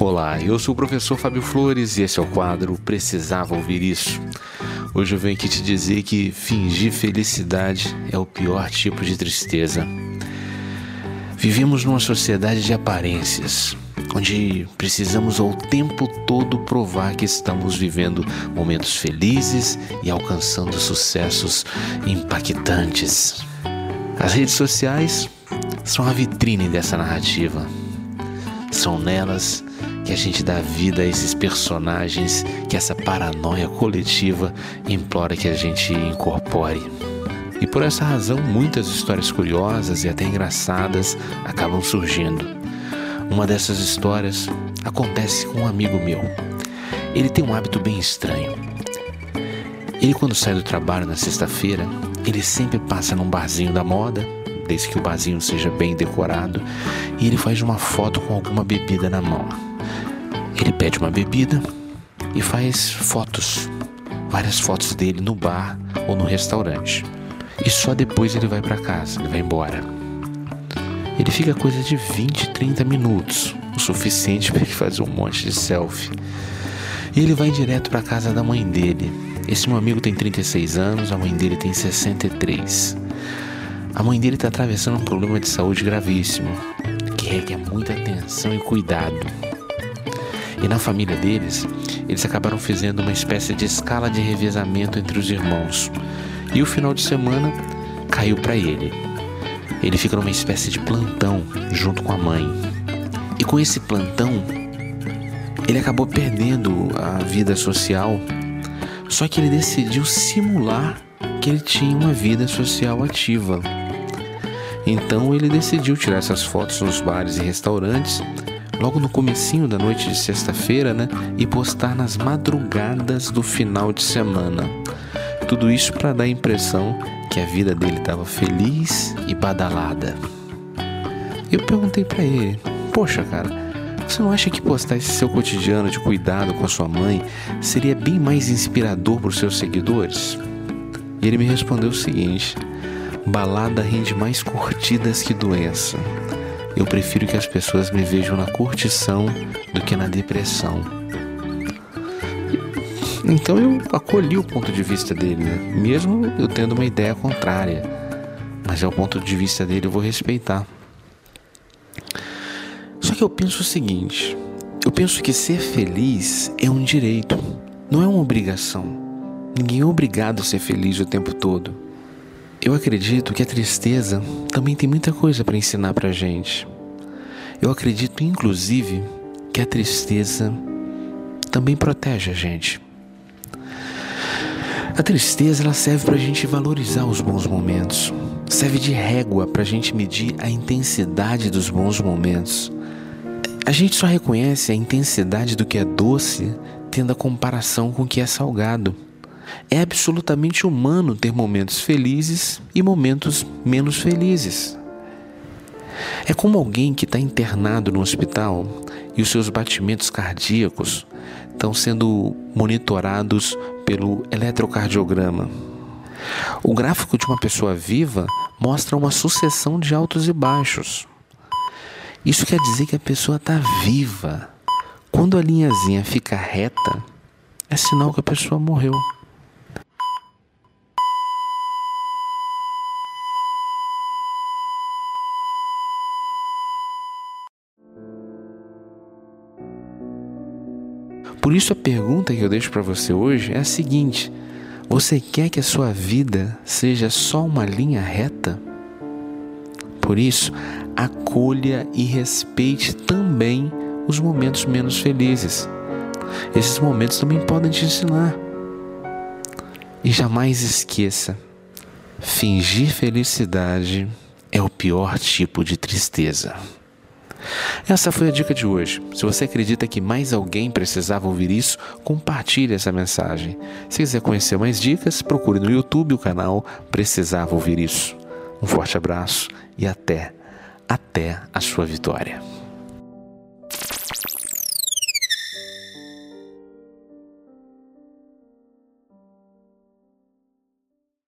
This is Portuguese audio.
Olá, eu sou o professor Fábio Flores e esse é o quadro Precisava Ouvir Isso. Hoje eu venho aqui te dizer que fingir felicidade é o pior tipo de tristeza. Vivemos numa sociedade de aparências, onde precisamos ao tempo todo provar que estamos vivendo momentos felizes e alcançando sucessos impactantes. As redes sociais são a vitrine dessa narrativa. São nelas que a gente dá vida a esses personagens que essa paranoia coletiva implora que a gente incorpore. E por essa razão, muitas histórias curiosas e até engraçadas acabam surgindo. Uma dessas histórias acontece com um amigo meu. Ele tem um hábito bem estranho. Ele, quando sai do trabalho na sexta-feira, ele sempre passa num barzinho da moda, desde que o barzinho seja bem decorado, e ele faz uma foto com alguma bebida na mão. Ele pede uma bebida e faz fotos, várias fotos dele no bar ou no restaurante. E só depois ele vai para casa, ele vai embora. Ele fica coisa de 20, 30 minutos, o suficiente para ele fazer um monte de selfie. E ele vai direto para casa da mãe dele. Esse meu amigo tem 36 anos, a mãe dele tem 63. A mãe dele está atravessando um problema de saúde gravíssimo, que requer muita atenção e cuidado. E na família deles, eles acabaram fazendo uma espécie de escala de revezamento entre os irmãos. E o final de semana caiu para ele. Ele fica numa espécie de plantão junto com a mãe. E com esse plantão, ele acabou perdendo a vida social. Só que ele decidiu simular que ele tinha uma vida social ativa. Então ele decidiu tirar essas fotos nos bares e restaurantes logo no comecinho da noite de sexta-feira, né, e postar nas madrugadas do final de semana. Tudo isso para dar a impressão que a vida dele estava feliz e badalada. Eu perguntei para ele: "Poxa, cara, você não acha que postar esse seu cotidiano de cuidado com a sua mãe seria bem mais inspirador para os seus seguidores?" E ele me respondeu o seguinte: balada rende mais curtidas que doença. Eu prefiro que as pessoas me vejam na curtição do que na depressão. Então eu acolhi o ponto de vista dele, né? mesmo eu tendo uma ideia contrária. Mas é o ponto de vista dele, eu vou respeitar. Só que eu penso o seguinte: eu penso que ser feliz é um direito, não é uma obrigação. Ninguém é obrigado a ser feliz o tempo todo. Eu acredito que a tristeza também tem muita coisa para ensinar para gente. Eu acredito, inclusive, que a tristeza também protege a gente. A tristeza ela serve para a gente valorizar os bons momentos, serve de régua para a gente medir a intensidade dos bons momentos. A gente só reconhece a intensidade do que é doce tendo a comparação com o que é salgado. É absolutamente humano ter momentos felizes e momentos menos felizes. É como alguém que está internado no hospital e os seus batimentos cardíacos estão sendo monitorados pelo eletrocardiograma. O gráfico de uma pessoa viva mostra uma sucessão de altos e baixos. Isso quer dizer que a pessoa está viva. Quando a linhazinha fica reta, é sinal que a pessoa morreu. Por isso a pergunta que eu deixo para você hoje é a seguinte: você quer que a sua vida seja só uma linha reta? Por isso, acolha e respeite também os momentos menos felizes. Esses momentos também podem te ensinar. E jamais esqueça: fingir felicidade é o pior tipo de tristeza. Essa foi a dica de hoje. Se você acredita que mais alguém precisava ouvir isso, compartilhe essa mensagem. Se quiser conhecer mais dicas, procure no YouTube o canal Precisava Ouvir Isso. Um forte abraço e até, até a sua vitória.